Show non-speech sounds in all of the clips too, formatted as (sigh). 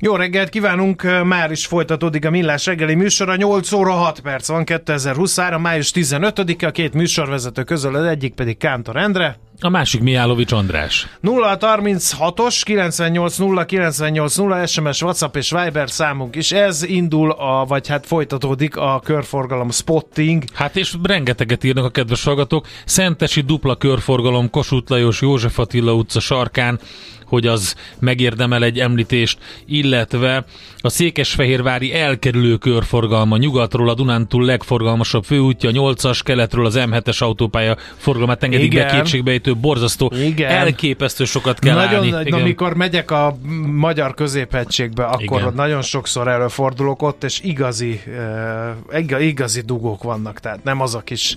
Jó reggelt kívánunk, már is folytatódik a Millás reggeli műsora, 8 óra 6 perc van 2023, május 15-e, a két műsorvezető közül az egyik pedig Kántor Endre. A másik Miálovics András. 0 36-os 98 0 98 0 SMS, WhatsApp és Viber számunk is. Ez indul, a, vagy hát folytatódik a körforgalom spotting. Hát és rengeteget írnak a kedves hallgatók. Szentesi dupla körforgalom Kossuth Lajos József Attila utca sarkán hogy az megérdemel egy említést, illetve a Székesfehérvári elkerülő körforgalma nyugatról a Dunántúl legforgalmasabb főútja, 8-as, keletről az M7-es autópálya forgalmát engedik Igen. be kétségbejtő, borzasztó, Igen. elképesztő sokat kell nagyon, állni. Igen. Amikor megyek a magyar középhegységbe, akkor Igen. nagyon sokszor előfordulok ott, és igazi, uh, igazi dugók vannak, tehát nem az a kis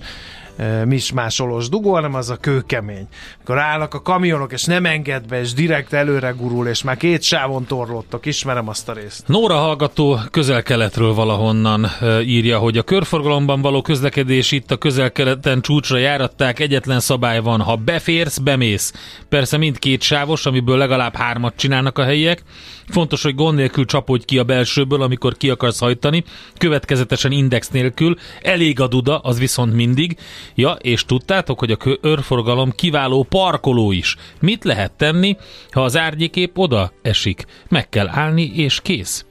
mismásolós dugó, hanem az a kőkemény. Akkor állnak a kamionok, és nem enged be, és direkt előre gurul, és már két sávon torlottak, ismerem azt a részt. Nóra hallgató közel-keletről valahonnan írja, hogy a körforgalomban való közlekedés itt a közel-keleten csúcsra járatták, egyetlen szabály van, ha beférsz, bemész. Persze mindkét sávos, amiből legalább hármat csinálnak a helyiek. Fontos, hogy gond nélkül csapodj ki a belsőből, amikor ki akarsz hajtani, következetesen index nélkül, elég a duda, az viszont mindig, Ja, és tudtátok, hogy a körforgalom kiváló parkoló is. Mit lehet tenni, ha az árnyékép oda esik? Meg kell állni, és kész.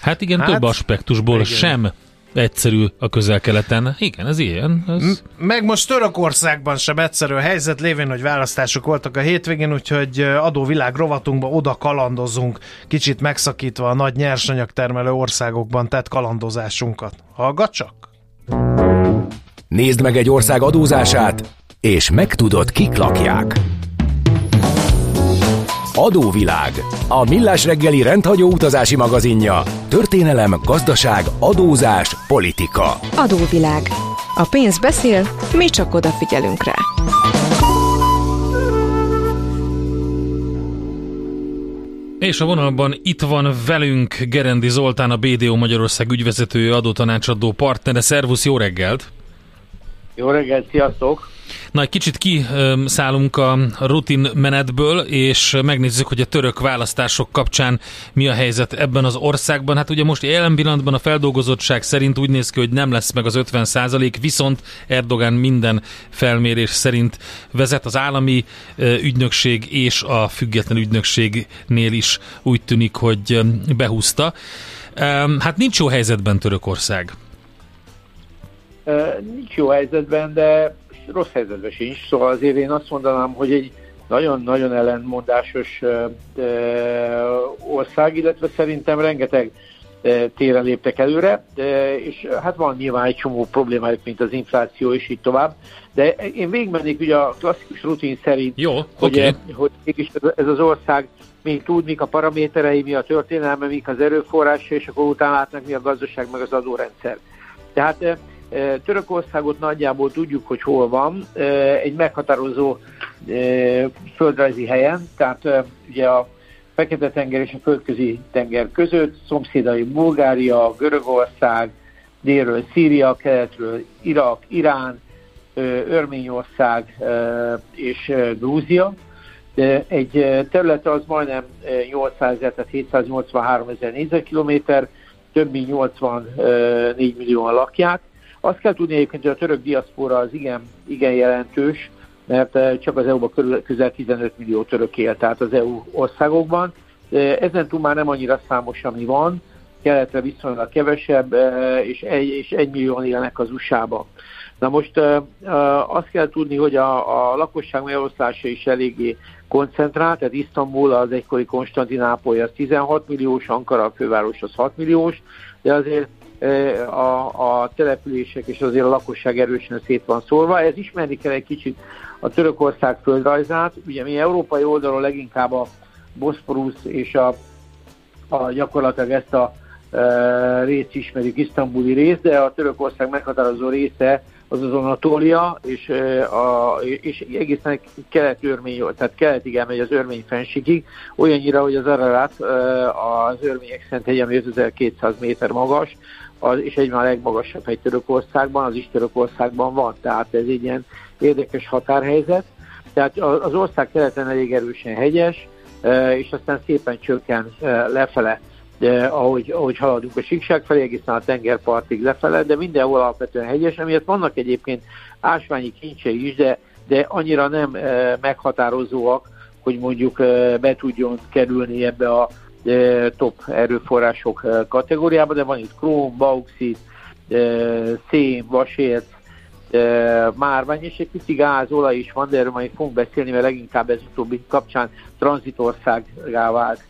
Hát igen, hát, több aspektusból igen. sem egyszerű a közel-keleten. Igen, ez ilyen. Ez... Meg most Törökországban sem egyszerű a helyzet, lévén, hogy választások voltak a hétvégén, úgyhogy adóvilág rovatunkba oda kalandozunk, kicsit megszakítva a nagy nyersanyagtermelő országokban tett kalandozásunkat. Hallgat csak! Nézd meg egy ország adózását, és megtudod, kik lakják. Adóvilág. A millás reggeli rendhagyó utazási magazinja. Történelem, gazdaság, adózás, politika. Adóvilág. A pénz beszél, mi csak odafigyelünk rá. És a vonalban itt van velünk Gerendi Zoltán, a BDO Magyarország ügyvezetője, adótanácsadó partnere. Szervusz, jó reggelt! Jó reggelt, sziasztok! Na, egy kicsit kiszállunk a rutin menetből, és megnézzük, hogy a török választások kapcsán mi a helyzet ebben az országban. Hát ugye most jelen pillanatban a feldolgozottság szerint úgy néz ki, hogy nem lesz meg az 50 százalék, viszont Erdogan minden felmérés szerint vezet az állami ügynökség és a független ügynökségnél is úgy tűnik, hogy behúzta. Hát nincs jó helyzetben Törökország nincs jó helyzetben, de rossz helyzetben sincs. Szóval azért én azt mondanám, hogy egy nagyon-nagyon ellentmondásos ország, illetve szerintem rengeteg téren léptek előre, és hát van nyilván egy csomó problémájuk, mint az infláció és így tovább, de én végigmennék ugye a klasszikus rutin szerint, Jó, hogy, okay. hogy mégis ez az ország még tud, mik a paraméterei, mi a történelme, mik az erőforrása, és akkor utána látnak mi a gazdaság, meg az adórendszer. Tehát Törökországot nagyjából tudjuk, hogy hol van, egy meghatározó földrajzi helyen, tehát ugye a Fekete-tenger és a Földközi tenger között, szomszédai Bulgária, Görögország, délről Szíria, keletről Irak, Irán, Örményország és Grúzia. Egy terület az majdnem 800 ezer, tehát 783 ezer négyzetkilométer, több mint 84 millióan lakják, azt kell tudni egyébként, hogy a török diaszpora az igen, igen jelentős, mert eh, csak az EU-ban közel 15 millió török él, tehát az EU országokban. Ezen túl már nem annyira számos, ami van, keletre viszonylag kevesebb, eh, és egy, és egy millió élnek az USA-ban. Na most eh, azt kell tudni, hogy a, a lakosság megoszlása is eléggé koncentrált, tehát Isztambul az egykori Konstantinápoly az 16 milliós, Ankara a főváros az 6 milliós, de azért a, a települések és azért a lakosság erősen szét van szólva. Ez ismerni kell egy kicsit a Törökország földrajzát. Ugye mi európai oldalon leginkább a Boszporusz és a, a gyakorlatilag ezt a e, részt ismerjük, isztambuli rész, de a Törökország meghatározó része az az Anatólia, és, a, és egészen kelet-örmény, tehát keletig elmegy az örmény fensikig, olyannyira, hogy az Ararat az örmények szent hegy, ami 5200 méter magas, az, és egyben a legmagasabb hegy Törökországban, az is Törökországban van, tehát ez egy ilyen érdekes határhelyzet. Tehát az ország keleten elég erősen hegyes, és aztán szépen csökken lefele de ahogy, ahogy haladunk a síkság felé, egészen a tengerpartig lefele, de mindenhol alapvetően hegyes, amiért vannak egyébként ásványi kincsei is, de, de annyira nem e, meghatározóak, hogy mondjuk e, be tudjon kerülni ebbe a e, top erőforrások kategóriába, de van itt króm, bauxit, szén, vasérc, e, márvány, és egy pici gáz, olaj is van, de erről majd fogunk beszélni, mert leginkább ez utóbbi kapcsán tranzitországá vált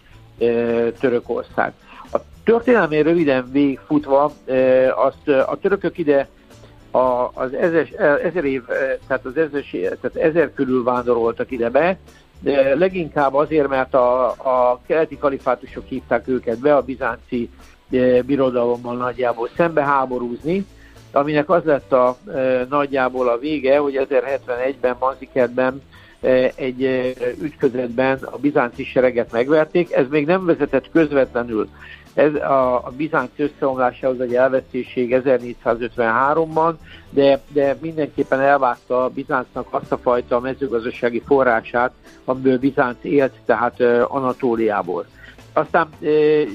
Törökország. A történelmén röviden végigfutva azt a törökök ide az ezer, ezer év, tehát az ezer, tehát ezer körül vándoroltak ide be, leginkább azért, mert a, a keleti kalifátusok hívták őket be a bizánci birodalommal nagyjából szembe háborúzni, aminek az lett a e, nagyjából a vége, hogy 1071-ben Manzikertben egy ütközetben a bizánci sereget megverték. Ez még nem vezetett közvetlenül ez a, a bizánc összeomlásához egy elvesztéség 1453-ban, de, de mindenképpen elvágta a Bizáncnak azt a fajta mezőgazdasági forrását, amiből Bizánc élt, tehát Anatóliából. Aztán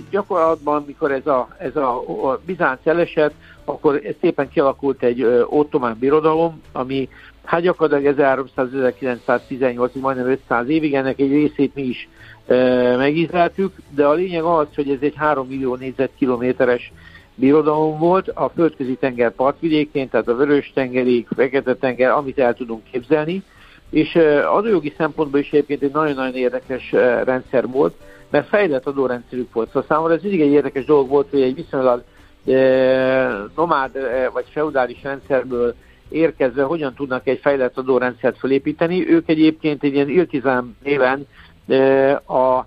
gyakorlatban, mikor ez a, ez a, a Bizánc elesett, akkor szépen kialakult egy ottomán birodalom, ami hát gyakorlatilag 1300-1918-ig, majdnem 500 évig, ennek egy részét mi is e, megízleltük, de a lényeg az, hogy ez egy 3 millió négyzetkilométeres birodalom volt a földközi tenger partvidékén, tehát a Vörös-tengerig, Fekete-tenger, amit el tudunk képzelni, és adójogi szempontból is egyébként egy nagyon-nagyon érdekes rendszer volt, mert fejlett adórendszerük volt. Szóval számomra ez mindig egy érdekes dolog volt, hogy egy viszonylag nomád vagy feudális rendszerből érkezve hogyan tudnak egy fejlett adórendszert felépíteni. Ők egyébként egy ilyen Iltizám néven a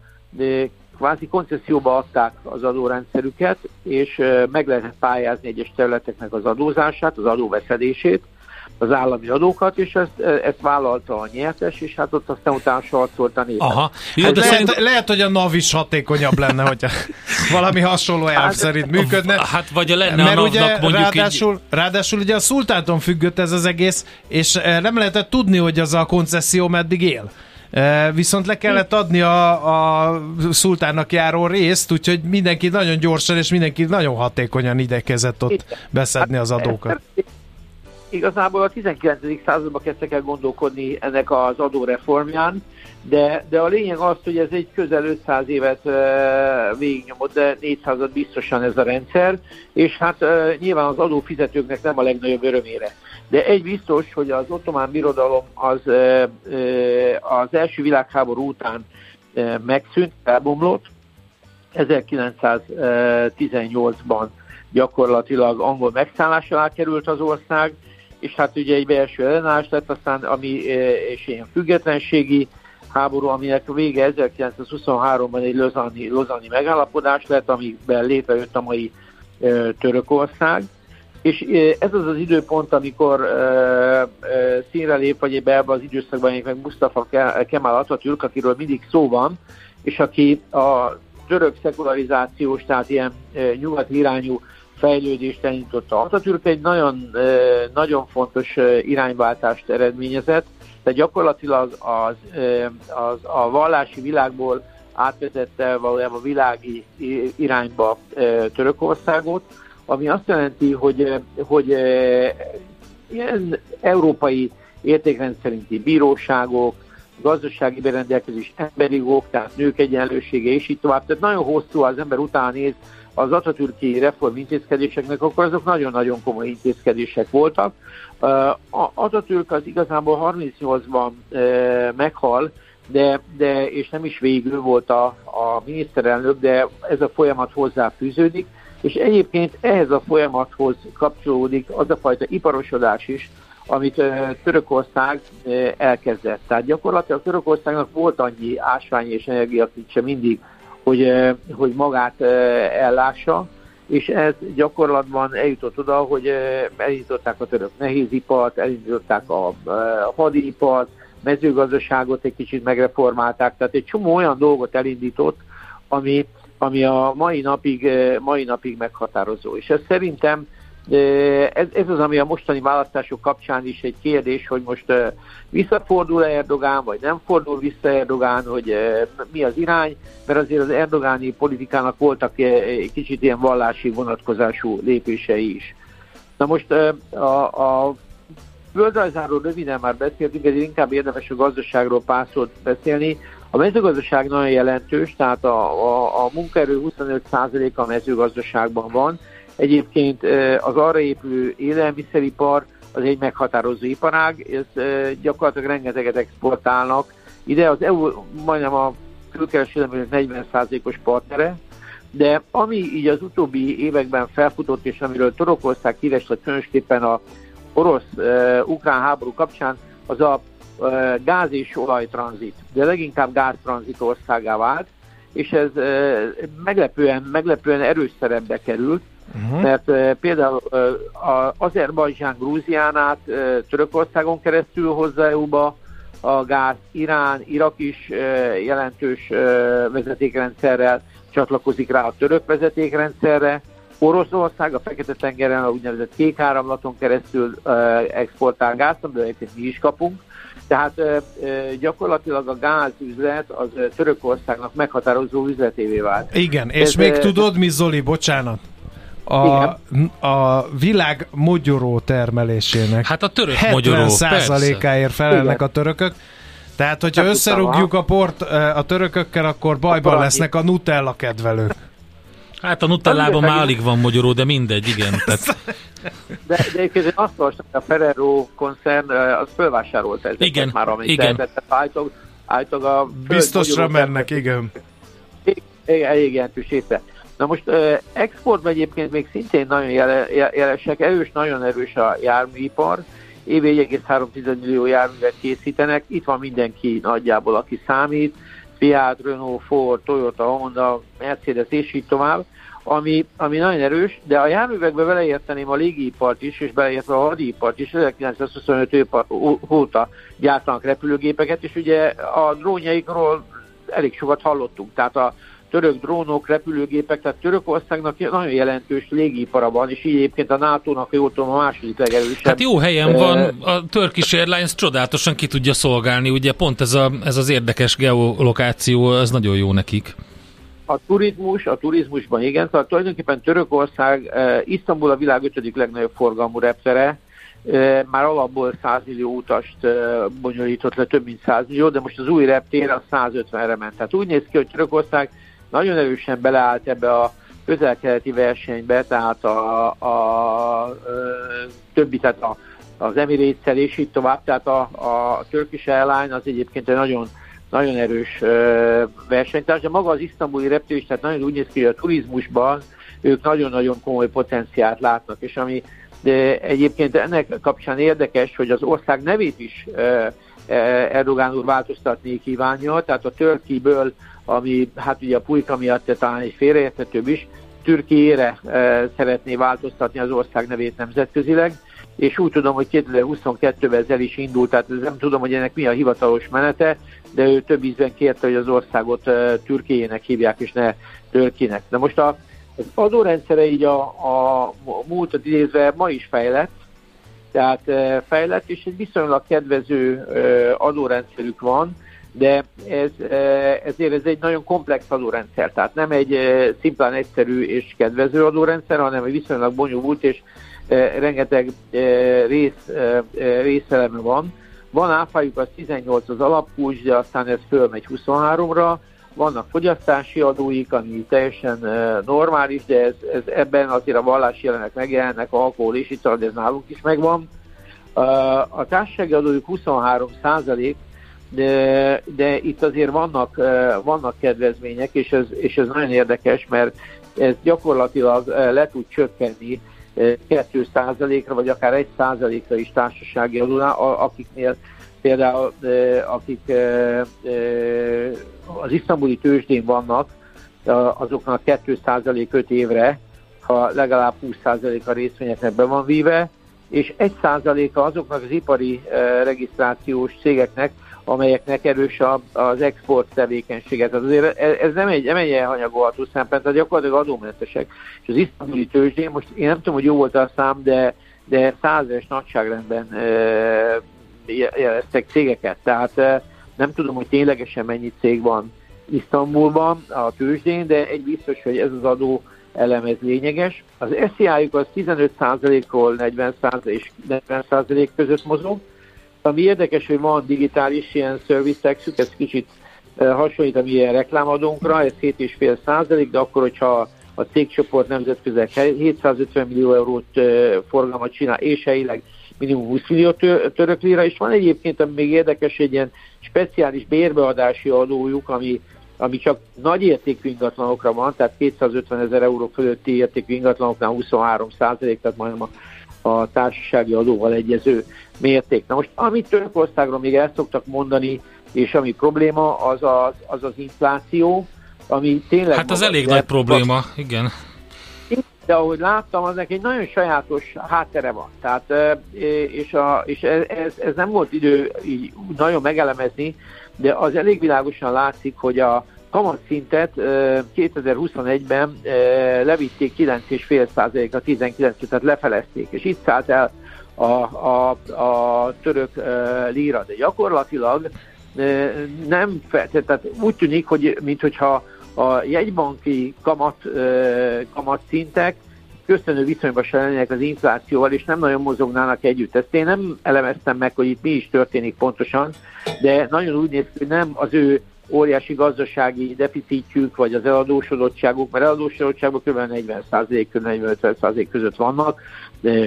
kvázi koncesszióba adták az adórendszerüket, és meg lehetett pályázni egyes területeknek az adózását, az adóveszedését, az állami adókat, és ezt, ezt vállalta a nyertes, és hát ott aztán utána sarcolt a nép. Aha. Jó, hát de lehet, szerint... lehet, hogy a NAV is hatékonyabb lenne, hogyha (laughs) valami hasonló elv hát, szerint működne. Hát vagy a lenne Mert a ugye mondjuk ráadásul, egy... ráadásul ugye a szultáton függött ez az egész, és eh, nem lehetett tudni, hogy az a koncesszió meddig él. Eh, viszont le kellett adni a, a szultánnak járó részt, úgyhogy mindenki nagyon gyorsan és mindenki nagyon hatékonyan idekezett ott beszedni az adókat igazából a 19. században kezdtek el gondolkodni ennek az adóreformján, de, de a lényeg az, hogy ez egy közel 500 évet e, végignyomott, de 400 biztosan ez a rendszer, és hát e, nyilván az adófizetőknek nem a legnagyobb örömére. De egy biztos, hogy az ottomán birodalom az, e, az első világháború után e, megszűnt, elbomlott, 1918-ban gyakorlatilag angol megszállás alá került az ország, és hát ugye egy belső ellenállás lett, aztán ami, e, és ilyen függetlenségi háború, aminek vége 1923-ban egy lozani, lozani megállapodás lett, amiben létrejött a mai e, Törökország. És e, ez az az időpont, amikor színre lép, vagy ebbe az időszakban meg Mustafa Kemal Atatürk, akiről mindig szó van, és aki a török szekularizációs, tehát ilyen nyugati irányú fejlődést elindította. Atatürk egy nagyon, nagyon fontos irányváltást eredményezett, de gyakorlatilag az, az, a vallási világból átvezette valójában világi irányba Törökországot, ami azt jelenti, hogy, hogy ilyen európai értékrend szerinti bíróságok, gazdasági berendelkezés, emberi jogok, tehát nők egyenlősége, és így tovább. Tehát nagyon hosszú az ember után néz, az atatürki reform intézkedéseknek, akkor azok nagyon-nagyon komoly intézkedések voltak. Atatürk az igazából 38-ban meghal, de, de, és nem is végül volt a, a miniszterelnök, de ez a folyamat hozzá fűződik, És egyébként ehhez a folyamathoz kapcsolódik az a fajta iparosodás is, amit Törökország elkezdett. Tehát gyakorlatilag Törökországnak volt annyi ásvány és energiakincse mindig, hogy, hogy magát ellássa, és ez gyakorlatban eljutott oda, hogy elindították a török nehézipart, elindították a hadipart, mezőgazdaságot egy kicsit megreformálták, tehát egy csomó olyan dolgot elindított, ami, ami a mai napig, mai napig meghatározó. És ez szerintem ez, ez az, ami a mostani választások kapcsán is egy kérdés, hogy most visszafordul Erdogán, vagy nem fordul vissza Erdogán, hogy mi az irány, mert azért az erdogáni politikának voltak kicsit ilyen vallási vonatkozású lépései is. Na most a, a földrajzáról röviden már beszéltünk, ezért inkább érdemes a gazdaságról pár szót beszélni. A mezőgazdaság nagyon jelentős, tehát a, a, a munkaerő 25%-a a mezőgazdaságban van, Egyébként az arra épülő élelmiszeripar az egy meghatározó iparág, ez gyakorlatilag rengeteget exportálnak. Ide az EU majdnem a külkereskedelmünk 40%-os partnere, de ami így az utóbbi években felfutott, és amiről Torokország híres lett különösképpen a orosz-ukrán háború kapcsán, az a gáz és olajtranzit, de leginkább gáztranzit országá vált, és ez meglepően, meglepően erős szerepbe került, Uh-huh. Mert például uh, Azerbajdzsán Grúziánát Törökországon keresztül hozza EU-ba a gáz, Irán, Irak is jelentős vezetékrendszerrel csatlakozik rá a török vezetékrendszerre, Oroszország a Fekete-tengeren a úgynevezett kék áramlaton keresztül exportál gázt, amiből egyébként mi is kapunk. Tehát gyakorlatilag a gázüzlet az Törökországnak meghatározó üzletévé vált. Igen, és Ez, még tudod mi, Zoli, bocsánat, a, a világ mogyoró termelésének hát a török 70 százalékáért felelnek Igen. a törökök. Tehát, hogyha Nem összerúgjuk a port a törökökkel, akkor bajban akkor lesznek a Nutella kedvelők. Hát a Nutellában már alig van magyaró, de mindegy, igen. Tehát... (laughs) De, de egyébként én azt olvastam, hogy a Ferrero koncern az fölvásárolt ezeket igen, már, amit igen. Lehetett, állítólag, állítólag a Biztosra mennek, igen. Igen, jelentős része. Na most exportban egyébként még szintén nagyon jelesek, erős, nagyon erős a járműipar, évi 1,3 millió járművet készítenek, itt van mindenki nagyjából, aki számít, Fiat, Renault, Ford, Toyota, Honda, Mercedes és így tovább, ami, ami nagyon erős, de a járművekbe beleérteném a légipart is, és beleértve a hadipart is, 1925 óta gyártanak repülőgépeket, és ugye a drónjaikról elég sokat hallottunk, tehát a török drónok, repülőgépek, tehát Törökországnak nagyon jelentős légipara van, és így egyébként a NATO-nak jól tudom a második legerősebb. Hát jó helyen van, a Turkish Airlines csodálatosan ki tudja szolgálni, ugye pont ez, a, ez az érdekes geolokáció, ez nagyon jó nekik. A turizmus, a turizmusban igen, tehát tulajdonképpen Törökország, eh, Isztambul a világ ötödik legnagyobb forgalmú reptere, eh, már alapból 100 millió utast eh, bonyolított le, több mint 100 millió, de most az új reptér a 150-re ment. Tehát úgy néz ki, hogy Törökország nagyon erősen beleállt ebbe a közel-keleti versenybe, tehát a, a, a többi, tehát a, az Emirates-el és így tovább, tehát a, a Turkish Airline az egyébként egy nagyon, nagyon erős uh, versenytárs, de maga az isztambuli reptér tehát nagyon úgy néz ki, hogy a turizmusban ők nagyon-nagyon komoly potenciált látnak, és ami de egyébként ennek kapcsán érdekes, hogy az ország nevét is uh, Erdogán úr változtatni kívánja, tehát a Törkiből ami hát ugye a pulyka miatt talán egy félreérthetőbb is, Türkiére e, szeretné változtatni az ország nevét nemzetközileg, és úgy tudom, hogy 2022-ben ezzel is indult, tehát nem tudom, hogy ennek mi a hivatalos menete, de ő több ízben kérte, hogy az országot e, Türkiének hívják, és ne Törkinek. De most a, az adórendszere így a, a múltat idézve ma is fejlett, tehát e, fejlett, és egy viszonylag kedvező e, adórendszerük van, de ez, e, ezért ez egy nagyon komplex adórendszer, tehát nem egy szimplán egyszerű és kedvező adórendszer, hanem egy viszonylag bonyolult és rengeteg rész, részeleme van. Van áfájuk az 18 az alapkulcs, de aztán ez fölmegy 23-ra, vannak fogyasztási adóik, ami teljesen normális, de ez, ez ebben azért a vallási jelenek megjelennek, alkohol és ital, de ez nálunk is megvan. A társasági adójuk 23 százalék, de, de itt azért vannak, vannak kedvezmények, és ez, és ez nagyon érdekes, mert ez gyakorlatilag le tud csökkenni 2%-ra, vagy akár 1%-ra is társasági adónál, akiknél például akik az isztambuli tőzsdén vannak, azoknak 2% 5 évre, ha legalább 20% a részvényeknek be van víve, és 1%-a azoknak az ipari regisztrációs cégeknek, amelyeknek erős az export tevékenysége. Tehát azért ez nem egy, nem egy elhanyagolható szempont, tehát gyakorlatilag adómentesek. És az isztambuli tőzsdén, most én nem tudom, hogy jó volt a szám, de, de százes nagyságrendben jeleztek cégeket. Tehát e, nem tudom, hogy ténylegesen mennyi cég van Isztambulban a tőzsdén, de egy biztos, hogy ez az adó elem ez lényeges. Az SZI-juk az 15%-ról 40% és 40% között mozog, ami érdekes, hogy van digitális ilyen service ez kicsit hasonlít a mi ilyen reklámadónkra, ez 7,5 százalék, de akkor, hogyha a cégcsoport nemzetközi 750 millió eurót forgalmat csinál, és helyileg minimum 20 millió török lira, és van egyébként, ami még érdekes, egy ilyen speciális bérbeadási adójuk, ami, ami csak nagy értékű ingatlanokra van, tehát 250 ezer euró fölötti értékű ingatlanoknál 23 százalék, tehát majdnem a a társasági adóval egyező mérték. Na most, amit Törökországról még el szoktak mondani, és ami probléma, az az, az, az infláció, ami tényleg... Hát az elég nagy probléma, igen. De ahogy láttam, az egy nagyon sajátos háttere van. Tehát, és, a, és ez, ez nem volt idő így nagyon megelemezni, de az elég világosan látszik, hogy a, kamatszintet 2021-ben levitték 9,5%-a 19 tehát lefelezték, és itt szállt el a, a, a török líra, de gyakorlatilag nem, tehát úgy tűnik, hogy minthogyha a jegybanki kamat, kamatszintek köszönő viszonyban se lennének az inflációval, és nem nagyon mozognának együtt. Ezt én nem elemeztem meg, hogy itt mi is történik pontosan, de nagyon úgy néz ki, hogy nem az ő óriási gazdasági deficitjük, vagy az eladósodottságuk, mert eladósodottságban kb. 40%, kb. 50% között vannak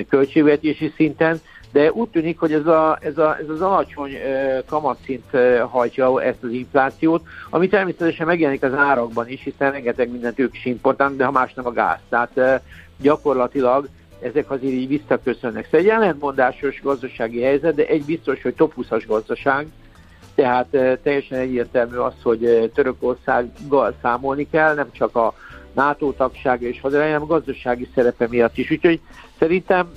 költségvetési szinten, de úgy tűnik, hogy ez, a, ez, a, ez az alacsony kamatszint hajtja ezt az inflációt, ami természetesen megjelenik az árakban is, hiszen rengeteg mindent ők is importálnak, de ha más nem a gáz. Tehát gyakorlatilag ezek azért így visszaköszönnek. Szóval egy ellentmondásos gazdasági helyzet, de egy biztos, hogy top 20-as gazdaság, tehát teljesen egyértelmű az, hogy Törökországgal számolni kell, nem csak a NATO tagság és haderejű, hanem a gazdasági szerepe miatt is. Úgyhogy szerintem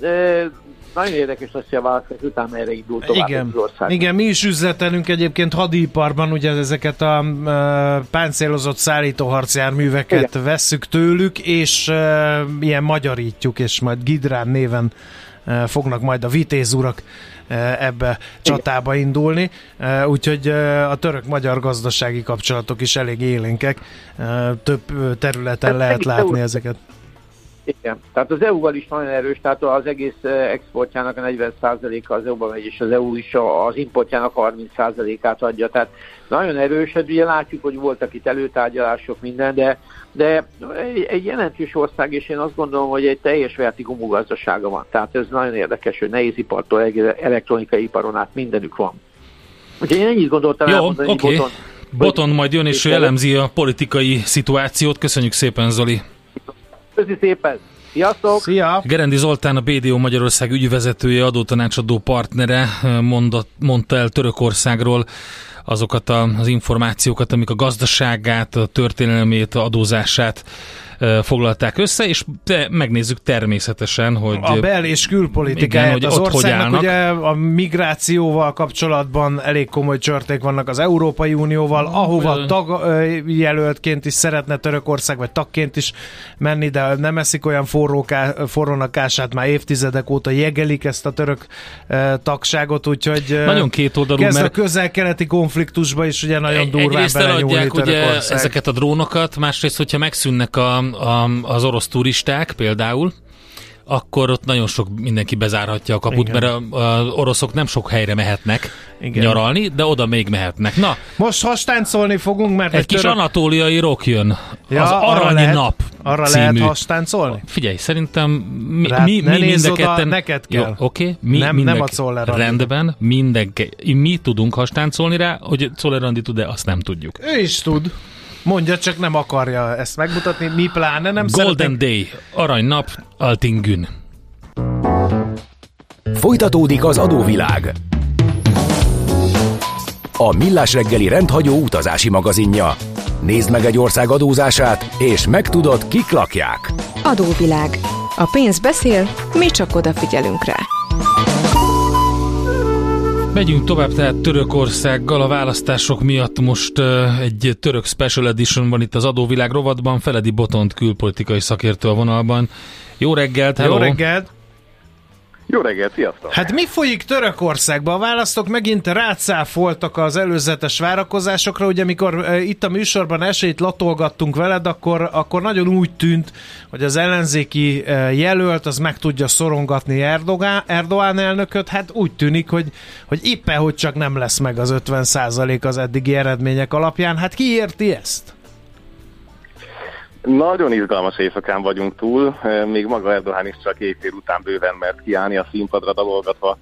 nagyon érdekes lesz, hogy a választás után erre indult tovább Igen. az ország. Igen, mi is üzletelünk egyébként hadiparban, ugye ezeket a uh, páncélozott szállítóharcjárműveket Igen. vesszük tőlük, és uh, ilyen magyarítjuk, és majd Gidrán néven uh, fognak majd a vitézurak ebbe csatába indulni, eh, úgyhogy a török-magyar gazdasági kapcsolatok is elég élénkek, több területen hát lehet látni ezeket. Igen, tehát az EU-val is nagyon erős, tehát az egész exportjának a 40%-a az EU-ba megy, és az EU is az importjának 30%-át adja, tehát nagyon erős, hát ugye látjuk, hogy voltak itt előtárgyalások, minden, de, de egy, egy jelentős ország, és én azt gondolom, hogy egy teljes vertikumú gazdasága van. Tehát ez nagyon érdekes, hogy nehézipartól elektronikai iparon át mindenük van. Úgyhogy én ennyit gondoltam Jó, oké. Okay. Boton, Boton majd jön és elemzi a politikai szituációt. Köszönjük szépen, Zoli! Köszönjük szépen! Sziasztok! Szia! Gerendi Zoltán, a BDO Magyarország ügyvezetője, adótanácsadó partnere mondott, mondta el Törökországról azokat az információkat, amik a gazdaságát, a történelmét, a adózását foglalták össze, és te, megnézzük természetesen, hogy... A bel- és külpolitikáját igen, hogy az országnak hogy ugye a migrációval kapcsolatban elég komoly csörték vannak az Európai Unióval, ahova tagjelöltként is szeretne Törökország, vagy tagként is menni, de nem eszik olyan forróká, forrónak ását, már évtizedek óta jegelik ezt a török tagságot, úgyhogy nagyon két oldalú, kezd mert a közel-keleti konfliktusba is ugye nagyon durván belenyúlni ugye ezeket a drónokat, másrészt, hogyha megszűnnek a a, az orosz turisták például, akkor ott nagyon sok mindenki bezárhatja a kaput, Igen. mert az oroszok nem sok helyre mehetnek Igen. nyaralni, de oda még mehetnek. Na, most hastáncolni fogunk, mert egy, egy kis török... anatóliai rock jön. Ja, az Aranyi lehet, Nap Arra című. lehet hastáncolni? Figyelj, szerintem mi, Rát, mi, mi mind a ketten... neked kell. Jó, oké, mi nem, mindek, nem a Czoller Rendben, mindenki, mi tudunk hastáncolni rá, hogy Czoller tud-e, azt nem tudjuk. Ő is tud. Mondja, csak nem akarja ezt megmutatni, mi pláne nem Golden szeretnénk. Day, aranynap, Altingün. Folytatódik az adóvilág. A Millás reggeli rendhagyó utazási magazinja. Nézd meg egy ország adózását, és megtudod, kik lakják. Adóvilág. A pénz beszél, mi csak odafigyelünk rá. Megyünk tovább tehát Törökországgal. A választások miatt most uh, egy török special edition van itt az adóvilág rovatban. Feledi Botont külpolitikai szakértő a vonalban. Jó reggelt, hello! Jó reggelt! Jó reggelt, sziasztok! Hát mi folyik Törökországban? A választók megint rácáfoltak az előzetes várakozásokra, ugye amikor uh, itt a műsorban esélyt latolgattunk veled, akkor, akkor nagyon úgy tűnt, hogy az ellenzéki uh, jelölt az meg tudja szorongatni Erdogán, Erdoğan elnököt, hát úgy tűnik, hogy, hogy éppen hogy csak nem lesz meg az 50% az eddigi eredmények alapján. Hát ki érti ezt? Nagyon izgalmas éjszakán vagyunk túl, még maga Erdogan is csak éjfél után bőven mert kiállni a színpadra dalolgatva,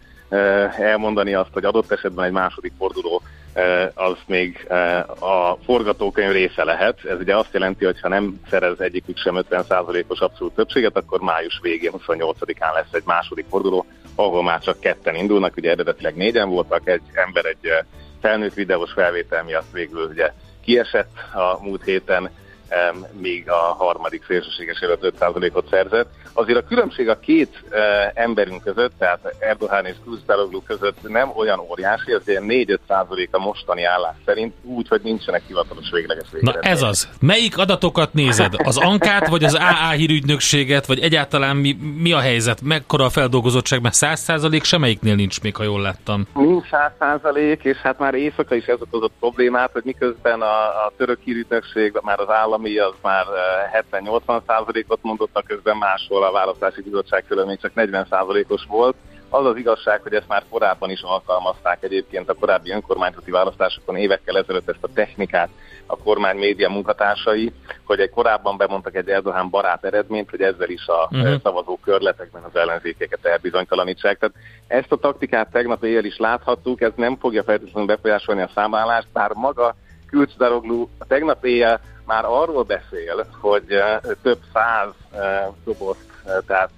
elmondani azt, hogy adott esetben egy második forduló az még a forgatókönyv része lehet. Ez ugye azt jelenti, hogy ha nem szerez egyikük sem 50%-os abszolút többséget, akkor május végén, 28-án lesz egy második forduló, ahol már csak ketten indulnak, ugye eredetileg négyen voltak, egy ember egy felnőtt videós felvétel miatt végül ugye kiesett a múlt héten, még a harmadik szélsőséges előtt 5%-ot szerzett. Azért a különbség a két emberünk között, tehát Erdogan és Kılıçdaroğlu között nem olyan óriási, az ilyen 4-5% a mostani állás szerint, úgy, hogy nincsenek hivatalos végleges Na ez az. Melyik adatokat nézed? Az Ankát, vagy az AA hírügynökséget, vagy egyáltalán mi, mi a helyzet? Mekkora a feldolgozottság? Mert 100% semmelyiknél nincs még, ha jól láttam. Nincs 100%, és hát már éjszaka is ez okozott problémát, hogy miközben a, a török hírügynökség, már az állam ami az már 70-80 százalékot mondott, a közben máshol a választási bizottság még csak 40 százalékos volt. Az az igazság, hogy ezt már korábban is alkalmazták egyébként a korábbi önkormányzati választásokon évekkel ezelőtt ezt a technikát a kormány média munkatársai, hogy egy korábban bemondtak egy Erdogan barát eredményt, hogy ezzel is a uh-huh. szavazó körletekben az ellenzékeket elbizonytalanítsák. Tehát ezt a taktikát tegnap éjjel is láthattuk, ez nem fogja feltétlenül befolyásolni a számállást, bár maga Külcsdaroglu tegnap éjjel már arról beszél, hogy több száz dobozt, tehát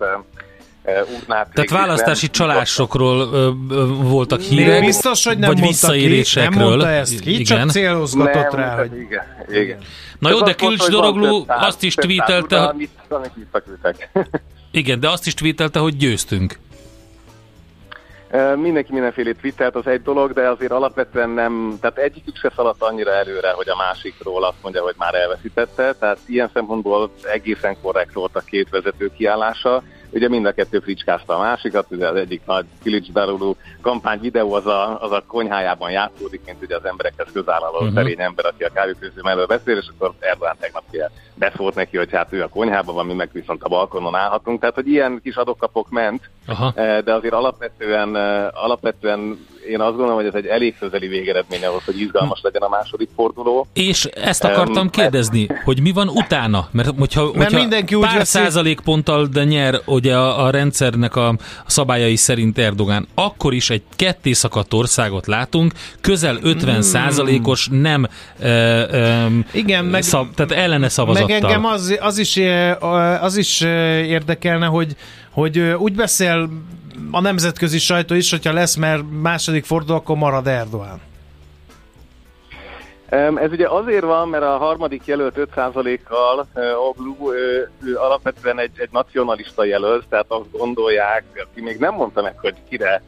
útnát Tehát választási csalásokról ö, ö, voltak hírek, biztos, hogy nem vagy visszaélésekről. Ki, nem mondta ezt ki, igen. csak célozgatott nem, rá. Hogy... Igen, igen. Na jó, de Külcs Doroglu azt is tweetelte, hogy... (laughs) Igen, de azt is tweetelte, hogy győztünk. Mindenki mindenféle twittert, az egy dolog, de azért alapvetően nem, tehát egyikük se szaladt annyira előre, hogy a másikról azt mondja, hogy már elveszítette, tehát ilyen szempontból egészen korrekt volt a két vezető kiállása. Ugye mind a kettő fricskázta a másikat, ugye az egyik nagy Kilics kampány videó az a, az a konyhájában játszódik, mint ugye az emberekhez közálló uh-huh. szerény ember, aki a kávéfőző mellől beszél, és akkor Erdogan tegnap beszólt neki, hogy hát ő a konyhában van, mi meg viszont a balkonon állhatunk. Tehát, hogy ilyen kis adokkapok ment, Aha. de azért alapvetően, alapvetően én azt gondolom, hogy ez egy elég közeli végeredmény ahhoz, hogy izgalmas legyen a második forduló. És ezt akartam um, kérdezni, hogy mi van utána? Mert hogyha, Mert hogyha mindenki úgy pár veszi... százalékponttal de nyer ugye a, a rendszernek a, a szabályai szerint Erdogán, akkor is egy ketté szakadt országot látunk, közel 50 hmm. százalékos nem e, e, Igen, meg, szab, tehát ellene szavazattal. Meg engem az, az, is, az is érdekelne, hogy, hogy úgy beszél a nemzetközi sajtó is, hogyha lesz, mert második forduló, akkor marad Erdogan. Ez ugye azért van, mert a harmadik jelölt 5%-kal Oglu alapvetően egy, egy nacionalista jelölt, tehát azt gondolják, aki még nem mondta meg, hogy kire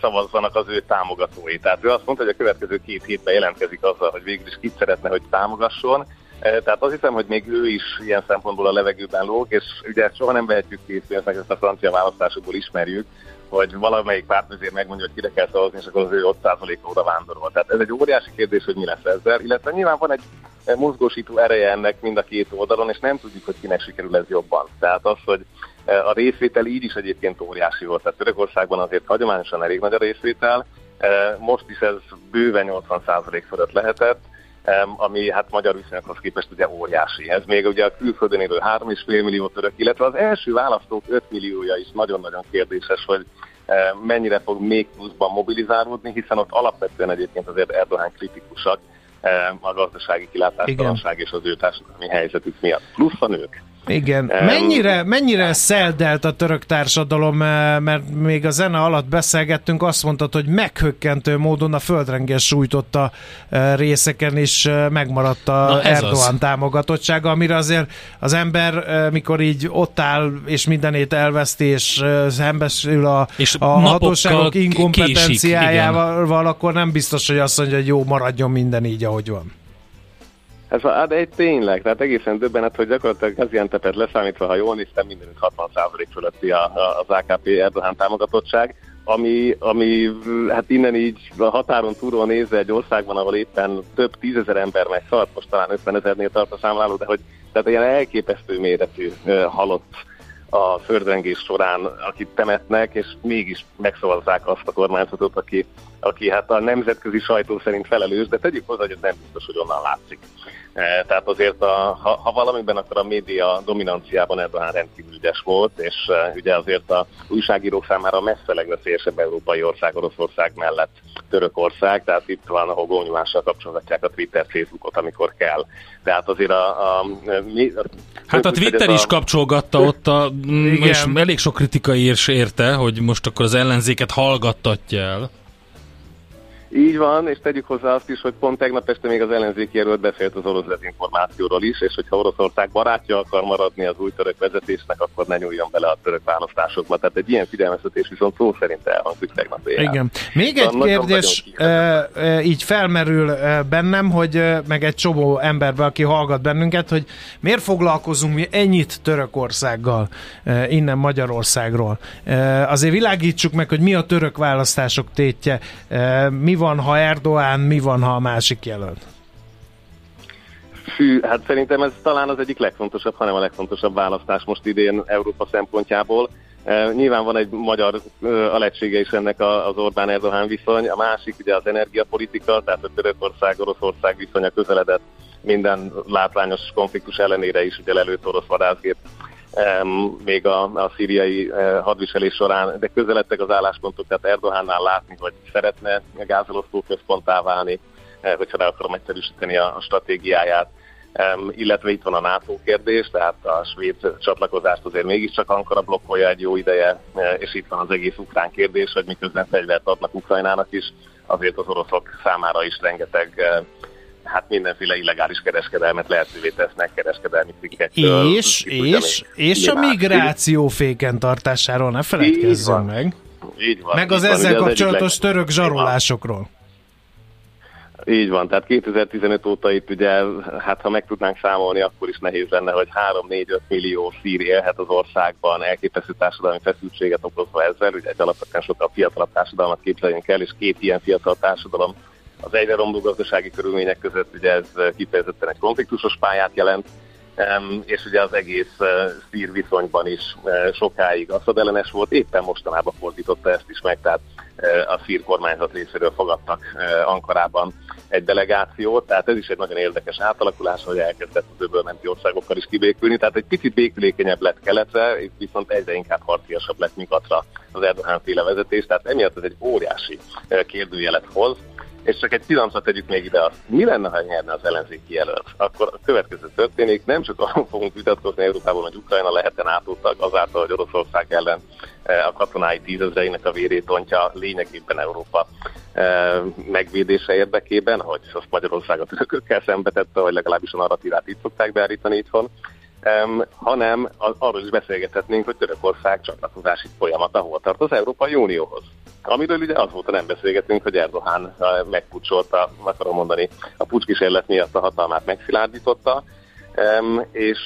szavazzanak az ő támogatói. Tehát ő azt mondta, hogy a következő két hétben jelentkezik azzal, hogy végül is kit szeretne, hogy támogasson. Tehát azt hiszem, hogy még ő is ilyen szempontból a levegőben lóg, és ugye soha nem vehetjük készpénznek, ezt a francia választásokból ismerjük, hogy valamelyik párt azért megmondja, hogy kire kell szavazni, és akkor az ő 5 oda vándorol. Tehát ez egy óriási kérdés, hogy mi lesz ezzel, illetve nyilván van egy mozgósító ereje ennek mind a két oldalon, és nem tudjuk, hogy kinek sikerül ez jobban. Tehát az, hogy a részvétel így is egyébként óriási volt. Tehát Törökországban azért hagyományosan elég nagy a részvétel, most is ez bőven 80% fölött lehetett, ami hát magyar viszonyokhoz képest ugye óriási. Ez még ugye a külföldön élő 3,5 millió török, illetve az első választók 5 milliója is nagyon-nagyon kérdéses, hogy mennyire fog még pluszban mobilizálódni, hiszen ott alapvetően egyébként azért Erdogan kritikusak, a gazdasági kilátástalanság és az ő társadalmi helyzetük miatt. Plusz a nők. Igen. Mennyire, mennyire szeldelt a török társadalom, eh, mert még a zene alatt beszélgettünk, azt mondtad, hogy meghökkentő módon a földrengés sújtotta eh, részeken is eh, megmaradt a Erdogan az. támogatottsága, amire azért az ember, mikor így ott áll, és mindenét elveszti, és szembesül a, és a hatóságok inkompetenciájával, késik, akkor nem biztos, hogy azt mondja, hogy jó, maradjon minden így, ahogy van. Ez a, de egy tényleg, tehát egészen döbbenet, hogy gyakorlatilag Gaziantepet leszámítva, ha jól néztem, mindenütt 60% fölötti a, a, az AKP Erdogan támogatottság, ami, ami hát innen így a határon túlról nézve egy országban, ahol éppen több tízezer ember megy szart, most talán 50 ezernél tart a számláló, de hogy tehát ilyen elképesztő méretű halott a földrengés során, akit temetnek, és mégis megszavazzák azt a kormányzatot, aki, aki hát a nemzetközi sajtó szerint felelős, de tegyük hozzá, hogy ez nem biztos, hogy onnan látszik. E, tehát azért, a, ha, ha valamiben, akkor a média dominanciában Erdogan rendkívül ügyes volt, és e, ugye azért a újságírók számára messze legveszélyesebb európai ország Oroszország mellett Törökország, tehát itt van, ahol gónyolással kapcsolatják a Twitter, Facebookot, amikor kell. Tehát azért a... a, mi, a hát a Twitter is a... kapcsolgatta ott, a, és elég sok kritika is érte, hogy most akkor az ellenzéket hallgattatja el. Így van, és tegyük hozzá azt is, hogy pont tegnap este még az ellenzéki jelölt beszélt az orosz dezinformációról is, és hogyha Oroszország barátja akar maradni az új török vezetésnek, akkor ne nyúljon bele a török választásokba. Tehát egy ilyen figyelmeztetés viszont szó szerint elhangzik tegnap éjjel. Igen. Még egy kérdés e, e, így felmerül bennem, hogy meg egy csomó emberbe, aki hallgat bennünket, hogy miért foglalkozunk mi ennyit Törökországgal innen Magyarországról. Azért világítsuk meg, hogy mi a török választások tétje, mi van, ha Erdoğan, mi van, ha a másik jelölt? Fű, hát szerintem ez talán az egyik legfontosabb, hanem a legfontosabb választás most idén Európa szempontjából. E, nyilván van egy magyar e, alecsége is ennek az Orbán-Erdogan viszony, a másik ugye az energiapolitika, tehát a Törökország-Oroszország viszonya közeledett minden látványos konfliktus ellenére is, ugye előtt orosz vadászgép még a, a szíriai eh, hadviselés során, de közeledtek az álláspontok, tehát Erdogánnál látni, hogy szeretne gázelosztó központtá válni, eh, hogyha le akarom egyszerűsíteni a, a stratégiáját. Illetve itt van a NATO kérdés, tehát a svéd csatlakozást azért mégiscsak Ankara blokkolja egy jó ideje, eh, és itt van az egész ukrán kérdés, hogy miközben fegyvert adnak Ukrajnának is, azért az oroszok számára is rengeteg hát mindenféle illegális kereskedelmet lehetővé tesznek kereskedelmi cikkektől. És, és, és a migráció féken tartásáról ne feledkezzünk meg. Így van. Meg az van, ezzel kapcsolatos az török zsarolásokról. Így van, tehát 2015 óta itt ugye, hát ha meg tudnánk számolni, akkor is nehéz lenne, hogy 3-4-5 millió szír élhet az országban, elképesztő társadalmi feszültséget okozva ezzel, ugye egy alapvetően sokkal fiatalabb társadalmat képzeljünk el, és két ilyen fiatal társadalom az egyre romló gazdasági körülmények között ugye ez kifejezetten egy konfliktusos pályát jelent, és ugye az egész eh, szír viszonyban is eh, sokáig asszadellenes volt, éppen mostanában fordította ezt is meg, tehát eh, a szír kormányzat részéről fogadtak Ankarában egy delegációt, tehát ez is egy nagyon érdekes átalakulás, hogy elkezdett az öbölmenti országokkal is kibékülni, tehát egy picit békülékenyebb lett keletre, viszont egyre inkább harciasabb lett nyugatra az Erdogan féle vezetés, tehát emiatt ez egy óriási kérdőjelet hoz, és csak egy pillanatra tegyük még ide azt, mi lenne, ha nyerne az ellenzéki jelölt? Akkor a következő történik, nem csak arról fogunk vitatkozni Európában, hogy Ukrajna lehet-e NATO tag, azáltal, hogy Oroszország ellen e, a katonái tízezreinek a vérét ontja lényegében Európa e, megvédése érdekében, hogy azt Magyarország a törökökkel szembe tette, hogy legalábbis a narratívát itt szokták beállítani itthon, um, hanem arról is beszélgethetnénk, hogy Törökország csatlakozási folyamata hol tart az Európai Unióhoz. Amiről ugye azóta nem beszélgetünk, hogy Erdogan megpucsolta, akarom mondani, a pucskísérlet miatt a hatalmát megszilárdította, és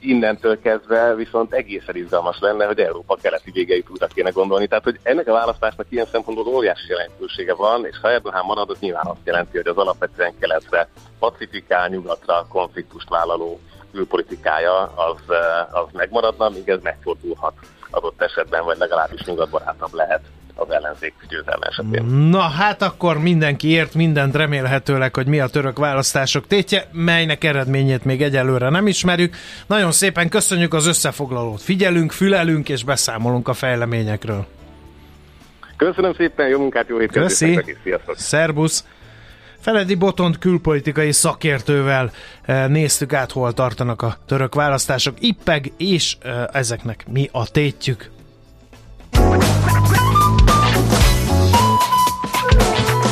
innentől kezdve viszont egészen izgalmas lenne, hogy Európa keleti végeit újra kéne gondolni. Tehát, hogy ennek a választásnak ilyen szempontból óriási jelentősége van, és ha Erdogan marad, az nyilván azt jelenti, hogy az alapvetően keletre, pacifikál, nyugatra konfliktust vállaló külpolitikája az, az megmaradna, míg ez megfordulhat adott esetben, vagy legalábbis nyugatbarátabb lehet az ellenzék győzelme esetén. Na hát akkor mindenki ért mindent remélhetőleg, hogy mi a török választások tétje, melynek eredményét még egyelőre nem ismerjük. Nagyon szépen köszönjük az összefoglalót. Figyelünk, fülelünk és beszámolunk a fejleményekről. Köszönöm szépen, jó munkát, jó hétvégét! Köszi! Szerbusz! Feledi Botont külpolitikai szakértővel néztük át, hol tartanak a török választások. Ippeg, és ezeknek mi a tétjük.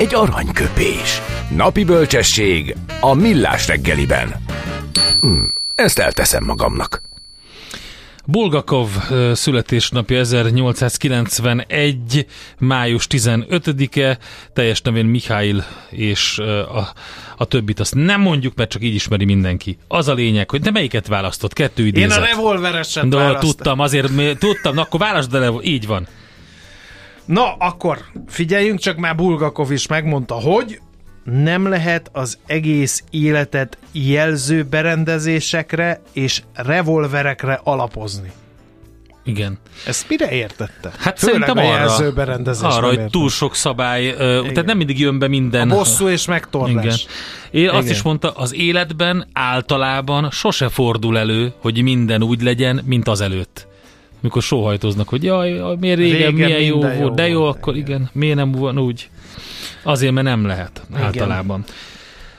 egy aranyköpés. Napi bölcsesség a millás reggeliben. Hm, ezt elteszem magamnak. Bulgakov születésnapja 1891. május 15-e, teljes nevén Mihály és a, a többit azt nem mondjuk, mert csak így ismeri mindenki. Az a lényeg, hogy de melyiket választott? Kettő idézet. Én a revolvereset De választom. tudtam, azért tudtam, na akkor válaszd, de így van. Na, akkor figyeljünk csak, már Bulgakov is megmondta, hogy nem lehet az egész életet jelző berendezésekre és revolverekre alapozni. Igen. Ezt mire értette? Hát Főleg szerintem arra, jelző berendezés arra hogy túl sok szabály, uh, tehát nem mindig jön be minden. A bosszú és megtorlás. Igen. Én Igen. azt is mondta, az életben általában sose fordul elő, hogy minden úgy legyen, mint az előtt mikor sóhajtoznak, hogy jaj, miért régen, régen milyen jó volt, jó de jó, volt, akkor igen. igen, miért nem van úgy? Azért, mert nem lehet igen. általában.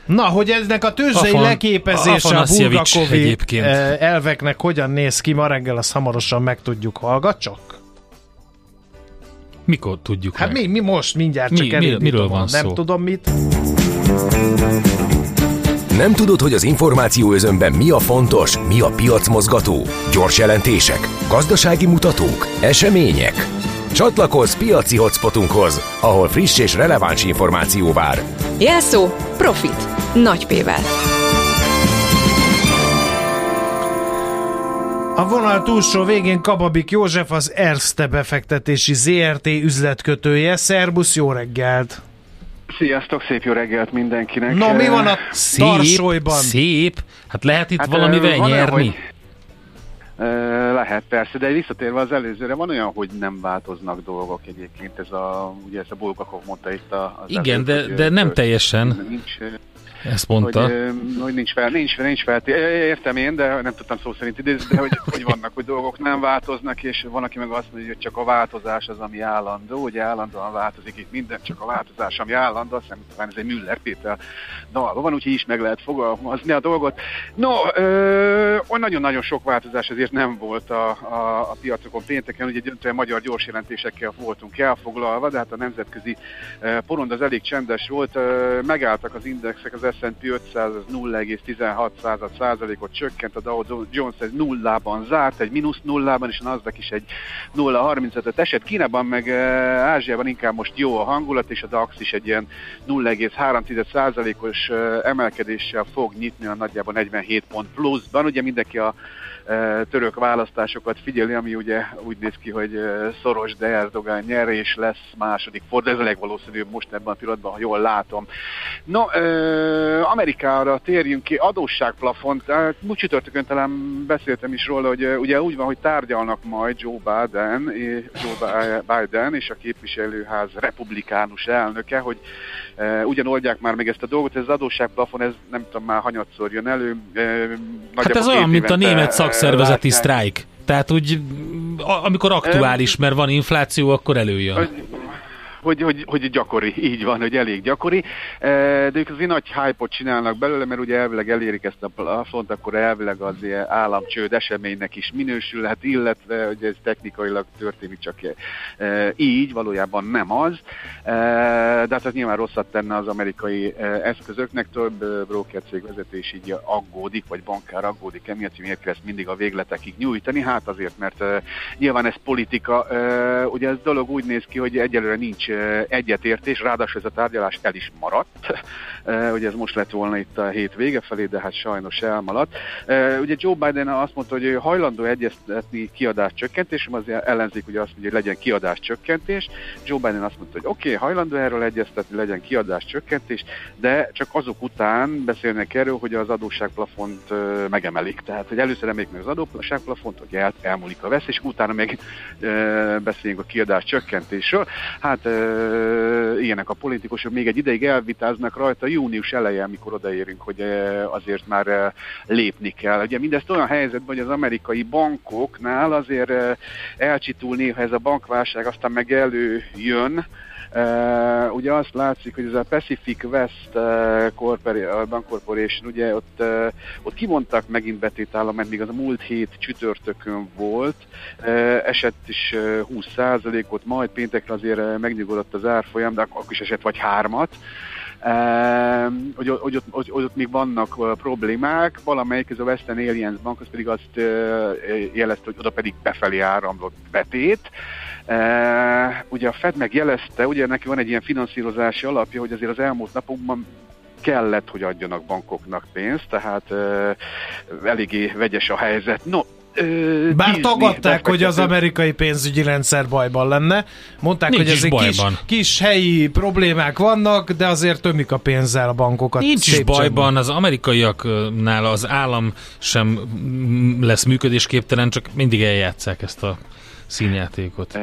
Na, hogy eznek a tőzsdei leképezése a Bulgakovi eh, elveknek hogyan néz ki ma reggel, azt hamarosan megtudjuk. Hallgatsak? Mikor tudjuk Hát meg? mi, mi most mindjárt csak mi, Miről van Nem szó? tudom mit. Nem tudod, hogy az információ özönben mi a fontos, mi a piacmozgató? Gyors jelentések, gazdasági mutatók, események? Csatlakozz piaci hotspotunkhoz, ahol friss és releváns információ vár. Jelszó Profit. Nagy P-vel. A vonal túlsó végén Kababik József az Erste befektetési ZRT üzletkötője. Szerbusz, jó reggelt! Sziasztok, szép jó reggelt mindenkinek! Na, mi van a szép, tarsolyban? Szép, hát lehet itt hát, valamivel van nyerni? Hogy lehet persze, de visszatérve az előzőre, van olyan, hogy nem változnak dolgok egyébként, ez a, ugye ezt a Bulgakov mondta itt a, az Igen, előtt, de, de nem teljesen. Nincs, ezt mondta. Hogy, hogy nincs, fel, nincs, nincs fel, értem én, de nem tudtam szó szerint idézni, de hogy, hogy vannak, hogy dolgok nem változnak, és van, aki meg azt mondja, hogy csak a változás az, ami állandó, ugye állandóan változik itt minden, csak a változás, ami állandó, azt hiszem, talán ez egy Müller Péter dalban van, úgyhogy is meg lehet fogalmazni a dolgot. No, nagyon-nagyon sok változás azért nem volt a, a, a piacokon pénteken, ugye döntően magyar gyors jelentésekkel voltunk elfoglalva, de hát a nemzetközi porond az elég csendes volt, megálltak az indexek, az S&P 500 az 0,16 százalékot csökkent, a Dow Jones egy nullában zárt, egy mínusz nullában, és a Nasdaq is egy 0,35-et esett. Kínában meg Ázsiában inkább most jó a hangulat, és a DAX is egy ilyen 0,3 százalékos emelkedéssel fog nyitni a nagyjából 47 pont pluszban. Ugye mindenki a török választásokat figyeli, ami ugye úgy néz ki, hogy szoros, de Erdogan nyer, és lesz második forduló. Ez a legvalószínűbb most ebben a pillanatban, ha jól látom. No, Amerikára térjünk ki, adósságplafont. Múlt csütörtökön talán beszéltem is róla, hogy ugye úgy van, hogy tárgyalnak majd Joe Biden, Joe Biden és a képviselőház republikánus elnöke, hogy ugyan oldják már meg ezt a dolgot, ez az adósságplafon, ez nem tudom már hanyatszor jön elő. Hát ez olyan, mint a német szakszervezeti sztrájk. Tehát úgy, amikor aktuális, mert van infláció, akkor előjön hogy, hogy, hogy gyakori, így van, hogy elég gyakori, de ők azért nagy hype csinálnak belőle, mert ugye elvileg elérik ezt a plafont, akkor elvileg az államcsőd eseménynek is minősülhet, illetve hogy ez technikailag történik csak így, valójában nem az, de hát ez nyilván rosszat tenne az amerikai eszközöknek, több broker cég vezetés így aggódik, vagy bankár aggódik emiatt, hogy miért kell ezt mindig a végletekig nyújtani, hát azért, mert nyilván ez politika, ugye ez dolog úgy néz ki, hogy egyelőre nincs egyetértés, ráadásul ez a tárgyalás el is maradt. Ugye ez most lett volna itt a hét vége felé, de hát sajnos elmaradt. Ugye Joe Biden azt mondta, hogy hajlandó egyeztetni kiadás csökkentés, az ellenzék ugye azt mondja, hogy legyen kiadás csökkentés. Joe Biden azt mondta, hogy oké, okay, hajlandó erről egyeztetni, legyen kiadás csökkentés, de csak azok után beszélnek erről, hogy az adósságplafont megemelik. Tehát, hogy először emelik meg az adósságplafont, hogy el, elmúlik a vesz, és utána még beszélünk a kiadás csökkentésről. Hát ilyenek a politikusok, még egy ideig elvitáznak rajta június elején, amikor odaérünk, hogy azért már lépni kell. Ugye mindezt olyan helyzetben, hogy az amerikai bankoknál azért elcsitul néha ez a bankválság, aztán meg előjön, Uh, ugye azt látszik, hogy ez a Pacific West uh, Corporation, ugye ott, uh, ott kimondtak megint betétállományt, még az a múlt hét csütörtökön volt, uh, esett is uh, 20%-ot, majd péntekre azért megnyugodott az árfolyam, de akkor is esett vagy hármat. Uh, hogy, hogy, ott, hogy, hogy ott még vannak problémák, valamelyik ez a Western Aliens Bank, az pedig azt jelezte, hogy oda pedig befelé áramlott betét. Uh, ugye a Fed megjelezte, ugye neki van egy ilyen finanszírozási alapja, hogy azért az elmúlt napokban kellett, hogy adjanak bankoknak pénzt, tehát uh, eléggé vegyes a helyzet. No, bár tagadták, hogy az amerikai pénzügyi rendszer bajban lenne. Mondták, Nincs hogy ezek kis, kis helyi problémák vannak, de azért tömik a pénzzel a bankokat. Nincs is bajban, az amerikaiaknál az állam sem lesz működésképtelen, csak mindig eljátszák ezt a színjátékot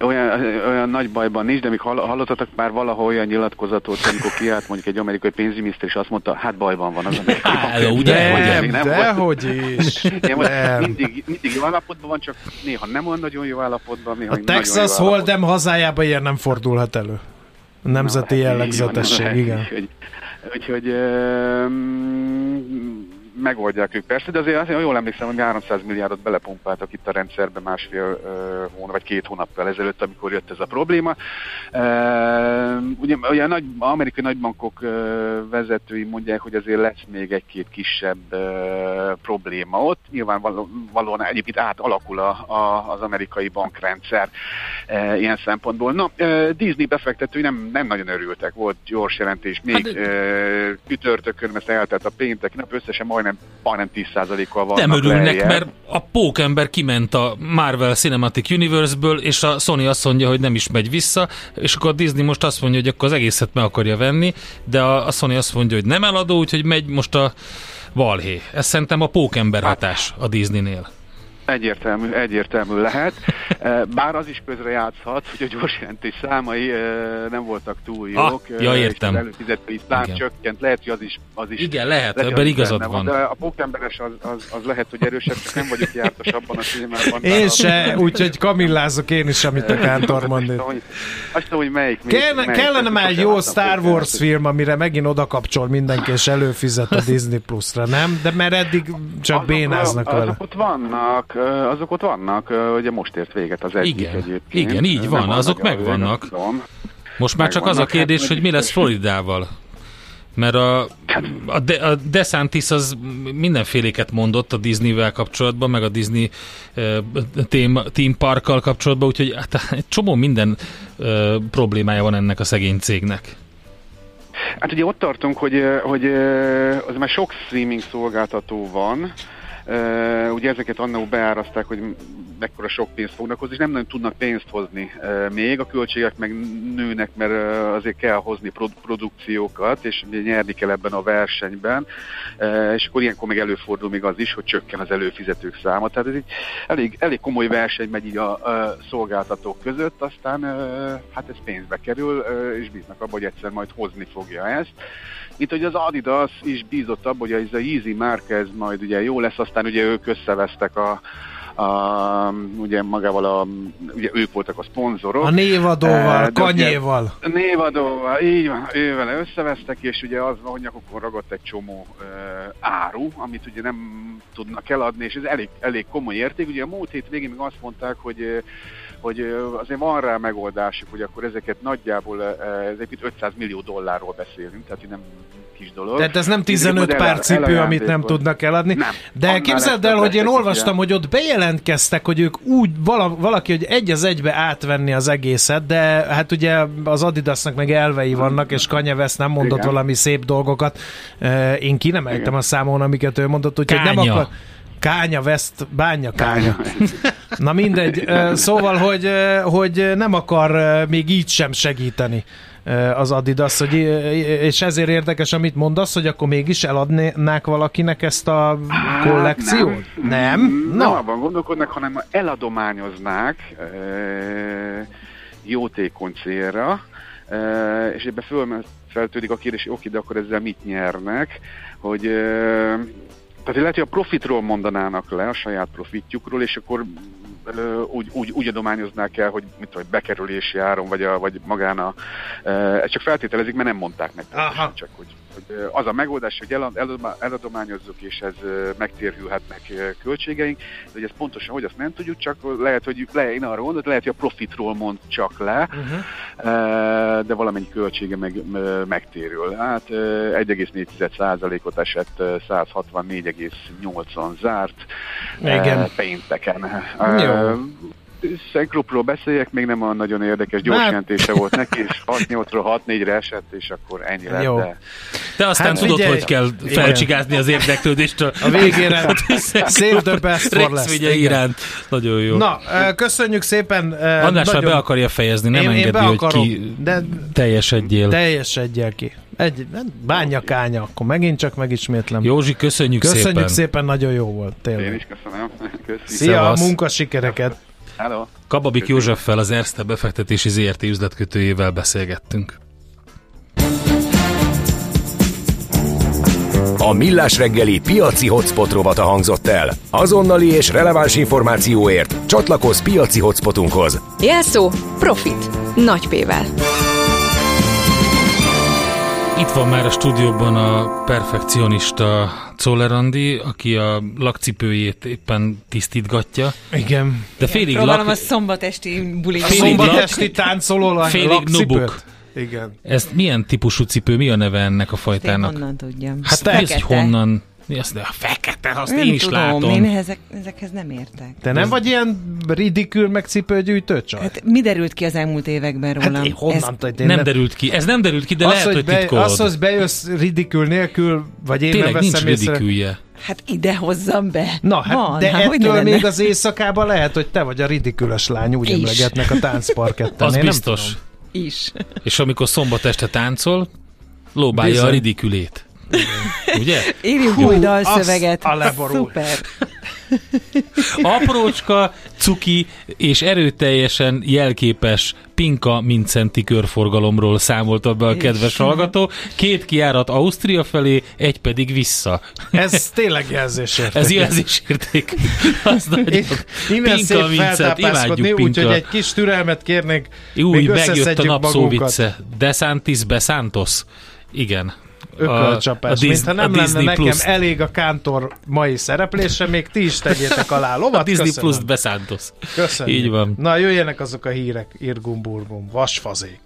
olyan, olyan nagy bajban nincs, de még hallottatok már valahol olyan nyilatkozatot, amikor kiállt mondjuk egy amerikai pénzügyminiszter, és azt mondta, hát bajban van az amerikai Há, ugye? Nem, nem de hogy is. Nem. Mindig, mindig jó állapotban van, csak néha nem olyan nagyon jó állapotban. Néha a Texas Hold'em hazájában ilyen nem fordulhat elő. A nemzeti Na, jellegzetesség, igen. Úgyhogy, úgyhogy um, megoldják ők persze, de azért, azért jól emlékszem, hogy 300 milliárdot belepumpáltak itt a rendszerbe másfél hónap, vagy két hónappal ezelőtt, amikor jött ez a probléma. Ugye, ugye nagy, amerikai nagybankok vezetői mondják, hogy azért lesz még egy-két kisebb probléma ott. Nyilvánvalóan egyébként átalakul a, a, az amerikai bankrendszer ilyen szempontból. Uh, Disney befektetői nem, nem nagyon örültek, volt gyors jelentés, még hát, kütörtökön, ezt eltelt a péntek nap, összesen majd majdnem, majdnem 10%-kal van. Nem örülnek, mert a pókember kiment a Marvel Cinematic Universe-ből, és a Sony azt mondja, hogy nem is megy vissza, és akkor a Disney most azt mondja, hogy akkor az egészet meg akarja venni, de a, a Sony azt mondja, hogy nem eladó, úgyhogy megy most a valhé. Ez szerintem a pókember hát- hatás a Disneynél. Egyértelmű, egyértelmű lehet. Eh, bár az is közre játszhat, hogy a gyors jelentés számai eh, nem voltak túl jók. Ah, ja, értem. És az előfizetői szám csökkent. Lehet, hogy az is, az is Igen, lehet, ebben igazad van. De a pókemberes az, az, az, lehet, hogy erősebb, csak nem vagyok jártas abban a filmben. Én se, úgyhogy kamillázok én is, amit a Kántor mondani. Azt tudom, hogy melyik. Kellene, melyik, kellene már egy jó Star Wars film, amire megint oda kapcsol mindenki, és előfizet a Disney Plus-ra, nem? De mert eddig csak azok, bénáznak azok vele. Azok ott vannak, azok ott vannak, ugye most ért véget az egyik igen, egyébként. Igen, így van, azok megvannak. Most már csak az a kérdés, hát, hogy mi lesz Floridával. Mert a, a, De, a DeSantis az mindenféléket mondott a Disney-vel kapcsolatban, meg a Disney uh, theme, theme parkkal kapcsolatban, úgyhogy hát, egy csomó minden uh, problémája van ennek a szegény cégnek. Hát ugye ott tartunk, hogy, hogy az már sok streaming szolgáltató van, ugye ezeket annól beárazták, hogy mekkora sok pénzt fognak hozni, és nem nagyon tudnak pénzt hozni még, a költségek meg nőnek, mert azért kell hozni produ- produkciókat, és nyerni kell ebben a versenyben, és akkor ilyenkor meg előfordul még az is, hogy csökken az előfizetők száma. Tehát ez egy elég, elég komoly verseny megy így a, a szolgáltatók között, aztán hát ez pénzbe kerül, és bíznak abban, hogy egyszer majd hozni fogja ezt. Itt hogy az Adidas is bízott abban, hogy ez a Easy Mark ez majd ugye jó lesz, aztán ugye ők összevesztek a, a, ugye magával a, ugye ők voltak a szponzorok. A névadóval, uh, kanyéval. A névadóval, így van, ővel összevesztek, és ugye az van, hogy nyakukon ragadt egy csomó uh, áru, amit ugye nem tudnak eladni, és ez elég, elég komoly érték. Ugye a múlt hét végén még azt mondták, hogy uh, hogy azért van rá megoldásuk, hogy akkor ezeket nagyjából, ez egy 500 millió dollárról beszélünk, tehát nem kis dolog. Tehát ez nem 15 Én pár cipő, amit nem tudnak eladni. Nem. De képzeld el, hogy én olvastam, ilyen. hogy ott bejelentkeztek, hogy ők úgy, vala, valaki, hogy egy az egybe átvenni az egészet, de hát ugye az Adidasnak meg elvei vannak, és Kanye West nem mondott Igen. valami szép dolgokat. Én ki nem a számon, amiket ő mondott, úgyhogy nem akar... Kánya, West, bánya, kánya. Na mindegy, szóval, hogy, hogy nem akar még így sem segíteni az Adidas, hogy, és ezért érdekes, amit mondasz, hogy akkor mégis eladnák valakinek ezt a hát, kollekciót? Nem. Nem? Nem, no. abban gondolkodnak, hanem eladományoznák jótékony célra, és ebbe föl, feltődik a kérdés, oké, de akkor ezzel mit nyernek, hogy tehát lehet, hogy a profitról mondanának le, a saját profitjukról, és akkor úgy, úgy, úgy adományoznák el, hogy mit tudom, bekerülési áron, vagy, a, vagy magán a... Ezt csak feltételezik, mert nem mondták meg. Aha. Csak hogy az a megoldás, hogy eladományozzuk, és ez megtérülhetnek költségeink, de hogy ez pontosan hogy azt nem tudjuk, csak lehet, hogy le, én arra mondod, lehet, hogy a profitról mond csak le, uh-huh. de valamennyi költsége meg, megtérül. Hát 1,4%-ot esett, 164,8-on zárt Igen. pénteken. Jó. Szenkrupról beszéljek, még nem olyan nagyon érdekes, gyors hát... jelentése volt neki, és 6-8-ról 6-4-re esett, és akkor ennyi lett. Jó. De... de aztán hát tudod, figyelj, hogy kell felcsigázni az érdeklődést. A, a végére (laughs) (laughs) save the best for less. iránt. Nagyon jó. Na, köszönjük szépen. András nagyon... be akarja fejezni, nem én, engedi, én hogy ki de teljesedjél. Teljesedjél ki. Egy, bánja kánya, akkor megint csak megismétlem. Józsi, köszönjük, köszönjük szépen. Köszönjük szépen, nagyon jó volt. Tényleg. Én is köszönöm. Köszi. Szia, munkasikereket. Hello. Kababik Józseffel, az Erste befektetési ZRT üzletkötőjével beszélgettünk. A Millás reggeli piaci hotspot rovata hangzott el. Azonnali és releváns információért csatlakozz piaci hotspotunkhoz. Jelszó Profit. Nagy P-vel. Itt van már a stúdióban a perfekcionista Czollerandi, aki a lakcipőjét éppen tisztítgatja. Igen. De félig Próbálom lak... a szombatesti buli. A szombatesti táncoló Félig nubuk. Igen. Ez milyen típusú cipő, mi a neve ennek a fajtának? Én honnan tudjam. Hát az, hogy honnan? Mi az, de a fekete, azt nem én is tudom, látom. Én ezek, ezekhez nem értek. Te nem Ez... vagy ilyen ridikül meg cipőgyűjtő csaj? Hát mi derült ki az elmúlt években rólam? Hát én honnan Ez... nem, nem derült ki. Ez nem derült ki, de az, lehet, hogy, hogy be, titkolod. Az, hogy bejössz ridikül nélkül, vagy én Tényleg nem nincs ridikülje. Hát ide hozzam be. Na, hát, Van, de hát ettől még az éjszakában lehet, hogy te vagy a ridikülös lány, úgy Is. emlegetnek a táncparketten. Az Én biztos. Is. És amikor szombat este táncol, lóbálja Bizony. a ridikülét. Ugye? Írjunk új dalszöveget. A Szuper. (laughs) Aprócska, cuki és erőteljesen jelképes Pinka Mincenti körforgalomról számolta be a kedves hallgató. Két kiárat Ausztria felé, egy pedig vissza. Ez tényleg jelzésérték. Ez jelzésérték. (laughs) Az nagyon. Innen Pinka Mincent, imádjuk Pinka. Úgyhogy egy kis türelmet kérnék. Új, megjött a napszó vicce. Desantis Besantos. Igen ökölcsapás. A, a Mintha nem a lenne nekem Plus. elég a Kántor mai szereplése, még ti is tegyétek alá lovat. A Disney Plus beszántosz. Köszönjük. Így van. Na, jöjjenek azok a hírek, irgum-burgum, vasfazék.